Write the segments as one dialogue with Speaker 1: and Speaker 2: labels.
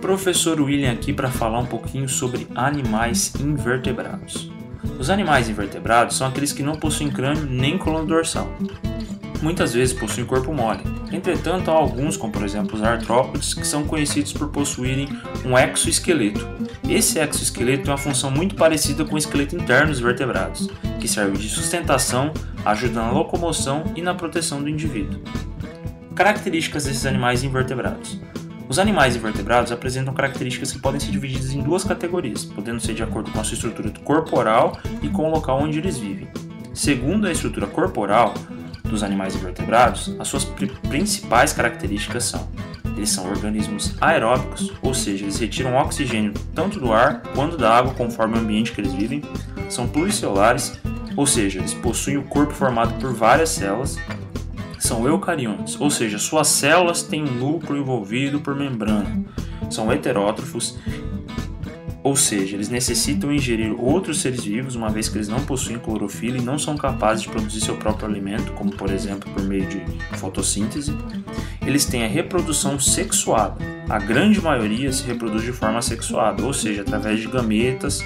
Speaker 1: Professor William aqui para falar um pouquinho sobre animais invertebrados. Os animais invertebrados são aqueles que não possuem crânio nem coluna dorsal. Muitas vezes possuem corpo mole. Entretanto, há alguns, como por exemplo os artrópodes, que são conhecidos por possuírem um exoesqueleto. Esse exoesqueleto tem uma função muito parecida com o esqueleto interno dos vertebrados, que serve de sustentação, ajuda na locomoção e na proteção do indivíduo. Características desses animais invertebrados. Os animais invertebrados apresentam características que podem ser divididas em duas categorias, podendo ser de acordo com a sua estrutura corporal e com o local onde eles vivem. Segundo a estrutura corporal dos animais invertebrados, as suas principais características são: eles são organismos aeróbicos, ou seja, eles retiram oxigênio tanto do ar quanto da água conforme o ambiente que eles vivem, são pluricelulares, ou seja, eles possuem o corpo formado por várias células, são eucariontes, ou seja, suas células têm um núcleo envolvido por membrana. São heterótrofos, ou seja, eles necessitam ingerir outros seres vivos, uma vez que eles não possuem clorofila e não são capazes de produzir seu próprio alimento, como por exemplo por meio de fotossíntese. Eles têm a reprodução sexuada. A grande maioria se reproduz de forma sexuada, ou seja, através de gametas,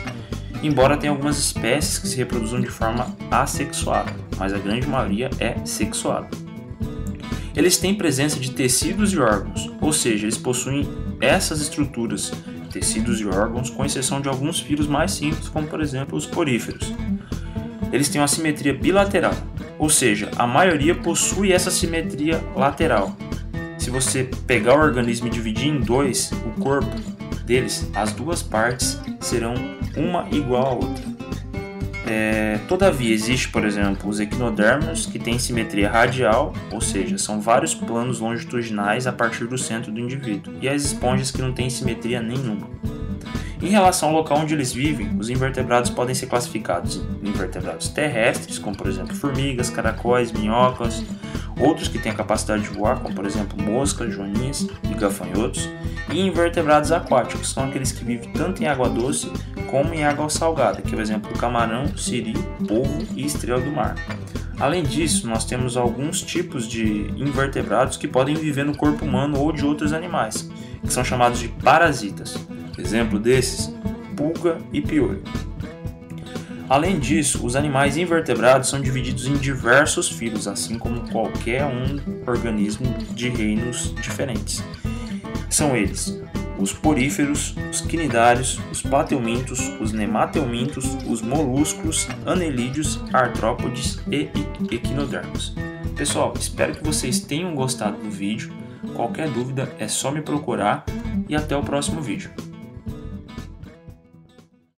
Speaker 1: embora tenha algumas espécies que se reproduzam de forma assexuada, mas a grande maioria é sexuada. Eles têm presença de tecidos e órgãos, ou seja, eles possuem essas estruturas, tecidos e órgãos, com exceção de alguns filos mais simples, como por exemplo os poríferos. Eles têm uma simetria bilateral, ou seja, a maioria possui essa simetria lateral. Se você pegar o organismo e dividir em dois, o corpo deles, as duas partes serão uma igual à outra. É, todavia, existe, por exemplo, os equinodermos que têm simetria radial, ou seja, são vários planos longitudinais a partir do centro do indivíduo, e as esponjas que não têm simetria nenhuma. Em relação ao local onde eles vivem, os invertebrados podem ser classificados em invertebrados terrestres, como por exemplo formigas, caracóis, minhocas, outros que têm a capacidade de voar, como por exemplo moscas, joaninhas e gafanhotos, e invertebrados aquáticos, que são aqueles que vivem tanto em água doce como em água salgada, que é o exemplo do camarão, siri, polvo e estrela do mar. Além disso, nós temos alguns tipos de invertebrados que podem viver no corpo humano ou de outros animais, que são chamados de parasitas. Exemplo desses, pulga e piolho. Além disso, os animais invertebrados são divididos em diversos filos, assim como qualquer um organismo de reinos diferentes. São eles os poríferos, os quinidários, os plateumintos, os nemateumintos, os molúsculos, anelídeos, artrópodes e equinodermos. Pessoal, espero que vocês tenham gostado do vídeo. Qualquer dúvida é só me procurar e até o próximo vídeo.